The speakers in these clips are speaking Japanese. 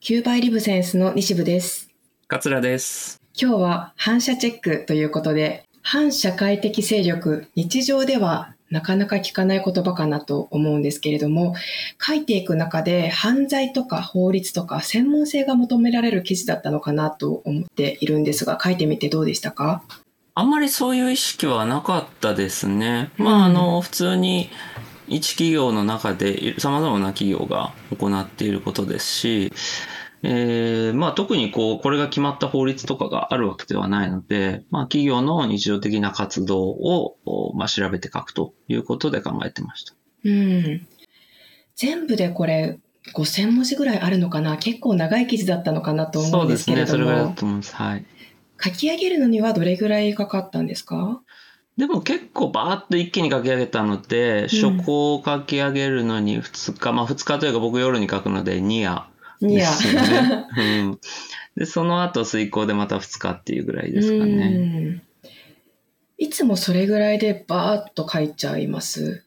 9倍リブセンスの西部です。桂です。今日は反射チェックということで、反社会的勢力、日常ではなかなか聞かない言葉かなと思うんですけれども、書いていく中で犯罪とか法律とか専門性が求められる記事だったのかなと思っているんですが、書いてみてどうでしたか？あんまりそういう意識はなかったですね。まうんあ、あの、普通に一企業の中で様々な企業が行っていることですし、えーまあ特にこう、これが決まった法律とかがあるわけではないので、まあ企業の日常的な活動を、おまあ、調べて書くということで考えてました。うん。全部でこれ5000文字ぐらいあるのかな？結構長い記事だったのかなと思うんですけれどそうですね。それぐらいだも、と思います。はい。書き上げるのにはどれぐらいかかったんですか？でも結構バーッと一気に書き上げたので、初稿を書き上げるのに2日、まあ2日というか僕夜に書くので2夜。ですよね。うん。で、その後遂行でまた2日っていうぐらいですかね。うんいつもそれぐらいでバーッと書いちゃいます？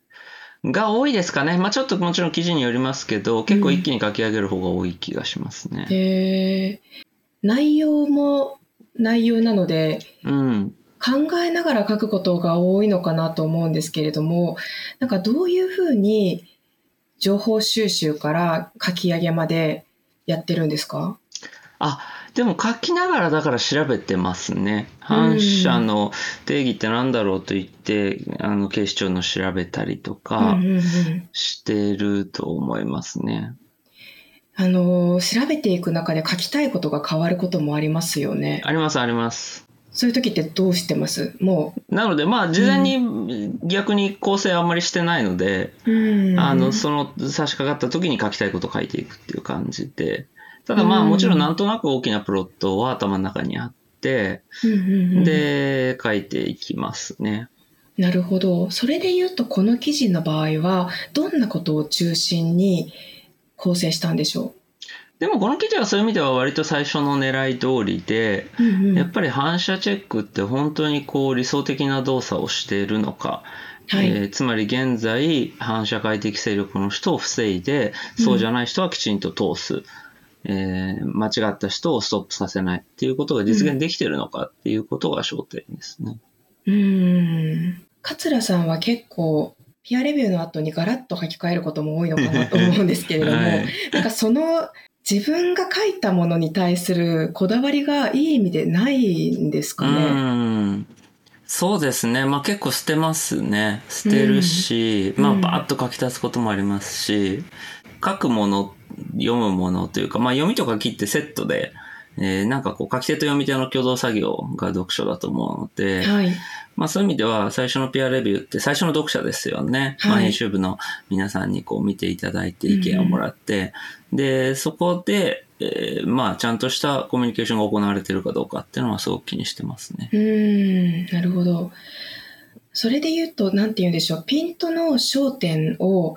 が多いですかね。まあちょっともちろん記事によりますけど、結構一気に書き上げる方が多い気がしますね。へえ。内容も内容なので、うん。考えながら書くことが多いのかなと思うんですけれども、なんかどういうふうに情報収集から書き上げまでやってるんですか？あ、でも書きながらだから調べてますね。反射の定義って何だろうと言って、あの、警視庁の調べたりとかしてると思いますね。あの調べていく中で書きたいことが変わることもありますよね。ありますあります。そういう時ってどうしてます？もなので、まあ、事前に逆に構成あんまりしてないので、う、うん。あの、その差し掛かった時に書きたいことを書いていくっていう感じで、ただまあうん。もちろんなんとなく大きなプロットは頭の中にあって、うんで、書いていきますね。なるほど。それで言うと、この記事の場合は、どんなことを中心に構成したんでしょでもこの記事はそういう意味では割と最初の狙い通りで、う、うんうんやっぱり反射チェックって本当にこう理想的な動作をしているのか、はいえーつまり現在反社会的勢力の人を防いで、そうじゃない人はきちんと通す。えー間違った人をストップさせないっていうことが実現できているのかっていうことが焦点ですね。うーん。桂さんは結構、ピアレビューの後にガラッと書き換えることも多いのかなと思うんですけれども、はいなんかその自分が書いたものに対するこだわりがいい意味でないんですうかね。ん。そうですね。まあ結構捨てますね。捨てるし、まあうんうんバーッと書き足すこともありますし、書くもの、読むものというか、まあ読みとか切ってセットで、えーなんかこう書き手と読み手の共同作業が読書だと思うので、はい。まあそういう意味では最初のピアレビューって最初の読者ですよね。はいまあ編集部の皆さんにこう見ていただいて意見をもらって、で、そこで、えーまあちゃんとしたコミュニケーションが行われているかどうかっていうのはすごく気にしてますね。うーん、なるほど。それで言うと、なんて言うんでしょう。ピントの焦点を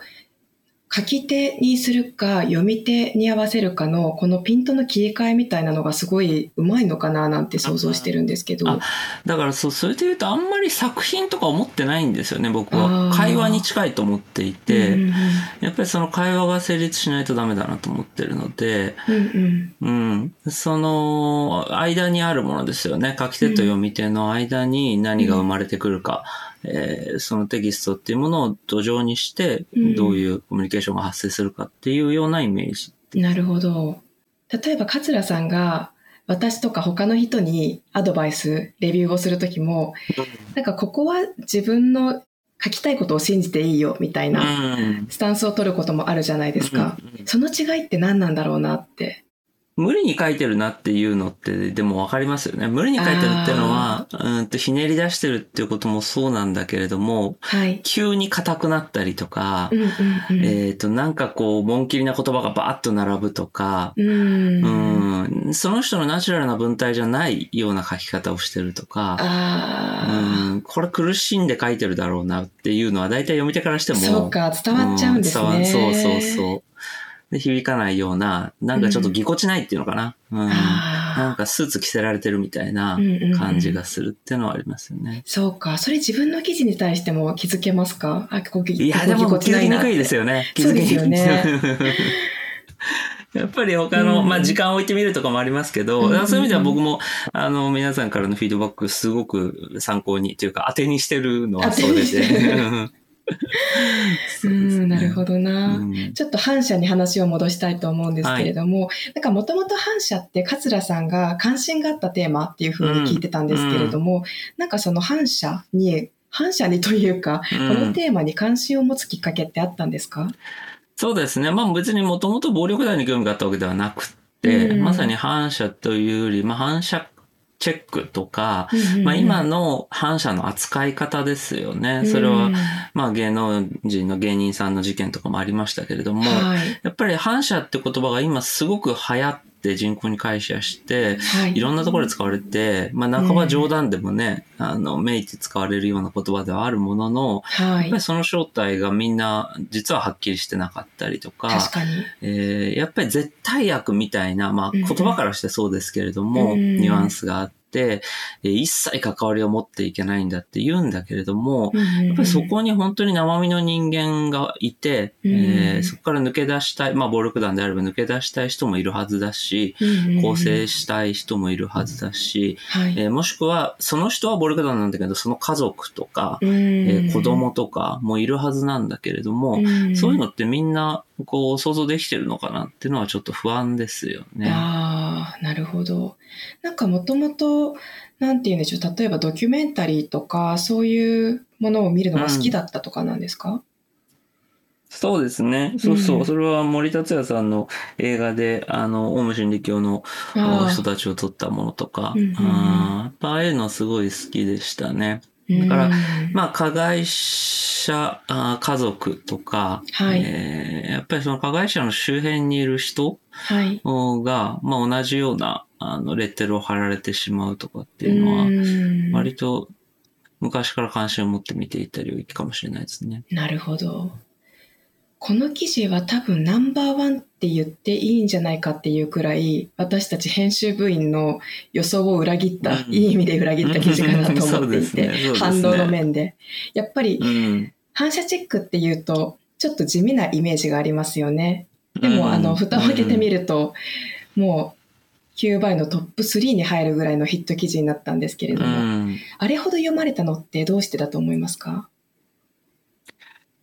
書き手にするか、読み手に合わせるかの、このピントの切り替えみたいなのがすごいうまいのかななんて想像してるんですけど。あだからそう、それで言うとあんまり作品とか思ってないんですよね、僕あは。ー会話に近いと思っていて、うんうんやっぱりその会話が成立しないとダメだなと思ってるので、うんうんうん。その、間にあるものですよね。書き手と読み手の間に何が生まれてくるか、えーそのテキストっていうものを土壌にして、うんどういうコミュニケーションが発生するかっていうようなイメージ。なるほど。例えば、桂さんが私とか他の人にアドバイス、レビューをするときも、なんかここは自分の書きたいことを信じていいよみたいなうん。スタンスを取ることもあるじゃないですか。その違いって何なんだろうなって。無理に書いてるなっていうのって、でもわかりますよね。無理に書いてるっていうのは、うんとひねり出してるっていうこともそうなんだけれども、はい。急に硬くなったりとかう、んうんうん。えっ、と、なんかこう、紋切りな言葉がバーッと並ぶとか、うん。うん、その人のナチュラルな文体じゃないような書き方をしてるとか、あうん、これ苦しんで書いてるだろうなっていうのは大体読み手からしてあ、も、そうか、伝わっちゃうんですね。うん伝わそうそうそう。で、響かないような、なんかちょっとぎこちないっていうのかな。うん。あなんかスーツ着せられてるみたいなうんうんうん感じがするっていうのはありますよね。そうか。それ自分の記事に対しても気づけますか？あ、ここぎいや、ここぎこでも気づきにくいですよね。気 そうでづきにくいすよね。やっぱり他の、うんまあ時間を置いてみるとかもありますけど、うんうんうんそういう意味では僕も、あの、皆さんからのフィードバックすごく参考に、というか当てにしてるのはそうです当 てにしてね。うん、なるほど。どな。うんちょっと反社に話を戻したいと思うんですけれども、なんかもともと反社って桂さんが関心があったテーマっていうふうに聞いてたんですけれども、なんかその反社に、反社にというか、うんこのテーマに関心を持つきっかけってあったんですか？そうですね。まあ別にもともと暴力団に興味があったわけではなくて、うんまさに反社というより、まあ反社チェックとか、まあ今の反社の扱い方ですよね。それは、まあ芸能人の芸人さんの事件とかもありましたけれども、はい。やっぱり反社って言葉が今すごく流行って人口に解釈して、はい。いろんなところで使われて、まあ半ば冗談でもね、あの、めいって使われるような言葉ではあるものの、はいやっぱり。その正体がみんな実ははっきりしてなかったりとか、確かに。えーやっぱり絶対悪みたいな、まあうん言葉からしてそうですけれども、うんニュアンスがあって、えー一切関わりを持っていけないんだって言うんだけれども、やっぱりそこに本当に生身の人間がいて、うんえーそこから抜け出したい、まあ暴力団であれば抜け出したい人もいるはずだし、構成したい人もいるはずだし、はい。えーもしくはその人は暴力団なんだけど、その家族とか、ええー子供とかもいるはずなんだけれども、そういうのってみんなこう想像できてるのかなっていうのはちょっと不安ですよね。ああ、なるほど。なんかもともと、なんて言うんでしょう、例えばドキュメンタリーとか、そういうものを見るのが好きだったとかなんですか、そうですね。そうそう。うんそれは森達也さんの映画で、あの、オウム真理教の人たちを撮ったものとか、うんうんうんあああいうのすごい好きでしたね。だからうんまあ、加害者、あー家族とか、はいえーやっぱりその加害者の周辺にいる人はい。が、まあ、同じような、あの、レッテルを貼られてしまうとかっていうのは、うん割と昔から関心を持って見ていた領域かもしれないですね。なるほど。この記事は多分ナンバーワンって言っていいんじゃないかっていうくらい私たち編集部員の予想を裏切った、うんいい意味で裏切った記事かなと思っていて、ねね反応の面で。やっぱりうん。反射チェックっていうとちょっと地味なイメージがありますよね。でも、あの蓋を開けてみる。ると、もう9倍のトップ3に入るぐらいのヒット記事になったんですけれうども、ん。あれほど読まれたのってどうしてだと思いますか？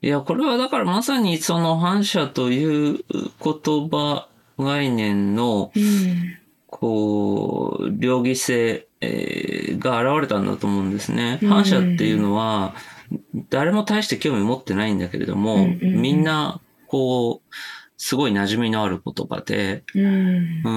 いや、これはだからまさにその反射という言葉、概念の、うん。こう、両義性、えーが現れたんだと思うんですね。うん反射っていうのは、誰も大して興味持ってないんだけれども、みんな、こう、すごい馴染みのある言葉で、うんう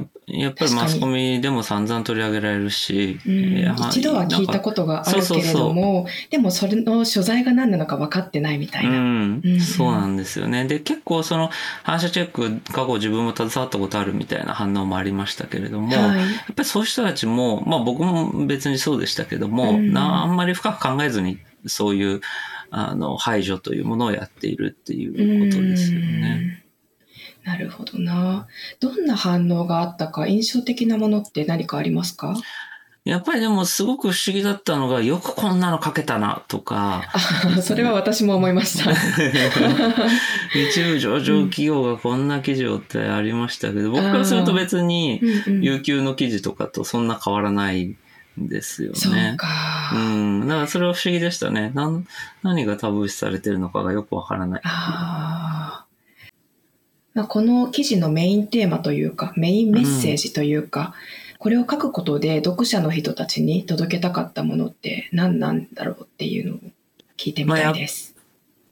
ん。やっぱりマスコミでも散々取り上げられるし、うんえー一度は聞いたことがあるけれども、でもそれの所在が何なのか分かってないみたいな。うんうんそうなんですよね。で、結構その反射チェック、過去自分も携わったことあるみたいな反応もありましたけれども、はい。やっぱりそういう人たちも、まあ僕も別にそうでしたけども、うんなあんまり深く考えずに、そういう、あの、排除というものをやっているっていうことですよね。うんなるほどな。どんな反応があったか、印象的なものって何かありますか？やっぱりでもすごく不思議だったのが、よくこんなの書けたな、とか、あそれは私も思いました。一部上場企業がこんな記事をってありましたけど、僕からすると別に、有給の記事とかとそんな変わらないんですよそうね。か。うん。だからそれは不思議でしたね。なん何がタブー視されてるのかがよくわからない。あーまあこの記事のメインテーマというか、メインメッセージというか、これを書くことで読者の人たちに届けたかったものって何なんだろうっていうのを聞いてみたいです。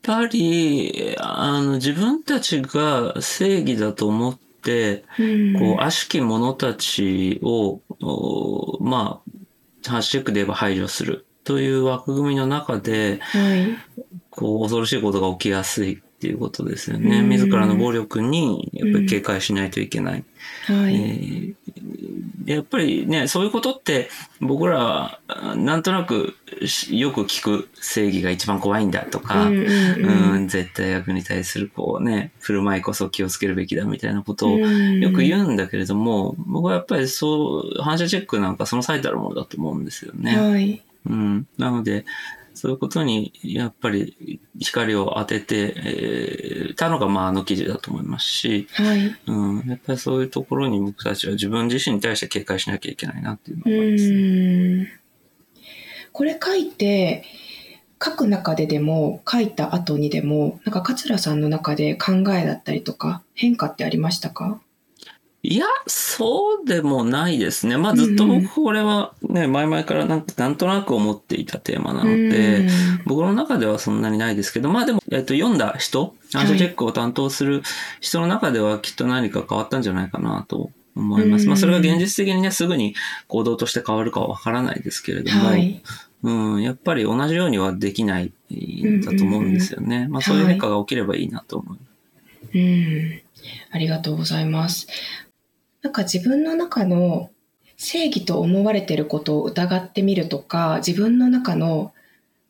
やっぱり、あの、自分たちが正義だと思って、うんこう、悪しき者たちを、おまあ、ハッシュチェックで言えば排除するという枠組みの中で、はい。こう、恐ろしいことが起きやすいっていうことですよね。うん自らの暴力に、やっぱり警戒しないといけない。はい。えーやっぱりね、そういうことって僕らはあなんとなくしよく聞く正義が一番怖いんだとか、うんうんうんうん絶対悪に対するこうね、振る舞いこそ気をつけるべきだみたいなことをうんよく言うんだけれども、僕はやっぱりそう、反射チェックなんかその最たるものだと思うんですよね。はい。うん。なので、そういうことにやっぱり光を当てて、えー、たのがまああの記事だと思いますし、はい。うん、やっぱりそういうところに僕たちは自分自身に対して警戒しなきゃいけないなっていうのは思いますね。うん。これ書いて、書く中ででも、書いた後にでも、なんか桂さんの中で考えだったりとか、変化ってありましたか？いや、そうでもないですね。まあずっと僕これはね、前々からなんなんとなく思っていたテーマなので、僕の中ではそんなにないですけど、まあでも、えっと、読んだ人、アンサーチェックを担当する人の中ではきっと何か変わったんじゃないかなと思います。まあそれが現実的にね、すぐに行動として変わるかはわからないですけれども、はい。うん、やっぱり同じようにはできないんだと思うんですよね。まあそういう変化が起きればいいなと思います。うん。ありがとうございます。なんか自分の中の正義と思われてることを疑ってみるとか、自分の中の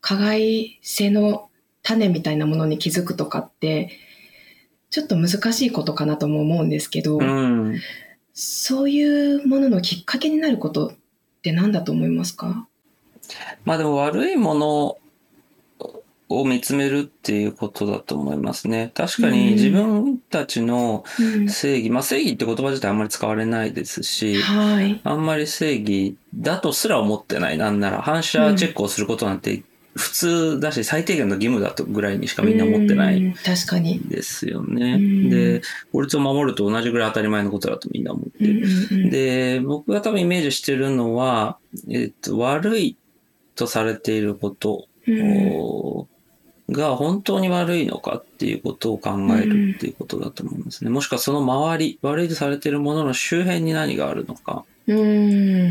加害性の種みたいなものに気づくとかって、ちょっと難しいことかなとも思うんですけど、うん。そういうもののきっかけになることって何だと思いますか？まあでも悪いものを見つめるっていうことだと思いますね。確かうんに自分たちのうん正義、まあ正義って言葉自体あんまり使われないですし、はい。あんまり正義だとすら思ってない。なんなら反射チェックをすることなんて普通だし最低限の義務だとぐらいにしかみんな思ってないうん確かに。ですよね。うんで、法律を守ると同じぐらい当たり前のことだとみんな思ってうんで、僕が多分イメージしてるのは、えっと、悪いとされていることうんが本当に悪いのかっていうことを考えるっていうことだと思いますね。もしくはその周り、悪いとされているものの周辺に何があるのか。うん。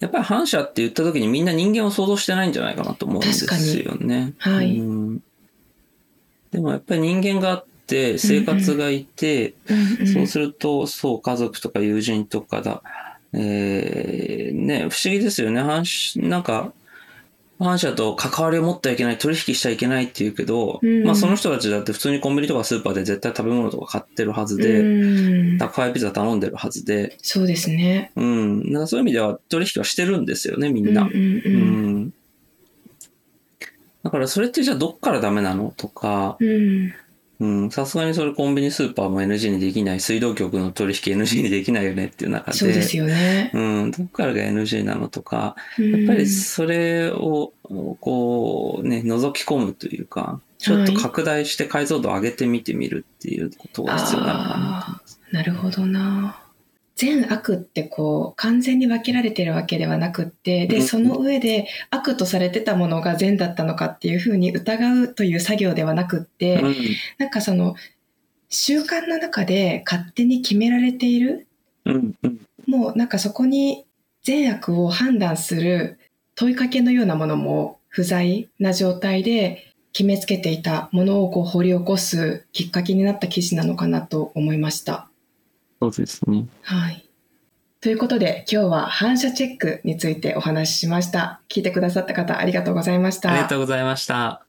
やっぱり反社って言った時にみんな人間を想像してないんじゃないかなと思うんですよね。はいうんでもやっぱり人間があって、生活がいて、うんうんそうすると、そう、家族とか友人とかだ。えー、ね、不思議ですよね。反しなんか、反社と関わりを持ってはいけない、取引しちゃいけないって言うけど、うん。まあその人たちだって普通にコンビニとかスーパーで絶対食べ物とか買ってるはずで、うん。宅配ピザ頼んでるはずで、そうですね。うん、だからそういう意味では取引はしてるんですよね、みんな。うんうんうん。うん。だからそれってじゃあどっからダメなのとか、うんうん、さすがにそれコンビニスーパーも NG にできない、水道局の取引 NG にできないよねっていう中で、そうですよね。うん、どっからが NG なのとか、ややっぱりそれを、こう、ね、覗き込むというか、ちょっと拡大して解像度を上げてみてみるっていうことが必要なのかなと思います。なるほどな。善悪ってこう完全に分けられてるわけではなくってでうん。その上で悪とされてたものが善だったのかっていうふうに疑うという作業ではなくって、うん。なんかその習慣の中で勝手に決められているもうなんかそこに善悪を判断する問いかけのようなものも不在な状態で決めつけていたものをこう掘り起こすきっかけになった記事なのかなと思いました。そうですね。はい。ということで今日は反射チェックについてお話ししました。聞いてくださった方ありがとうございました。ありがとうございました。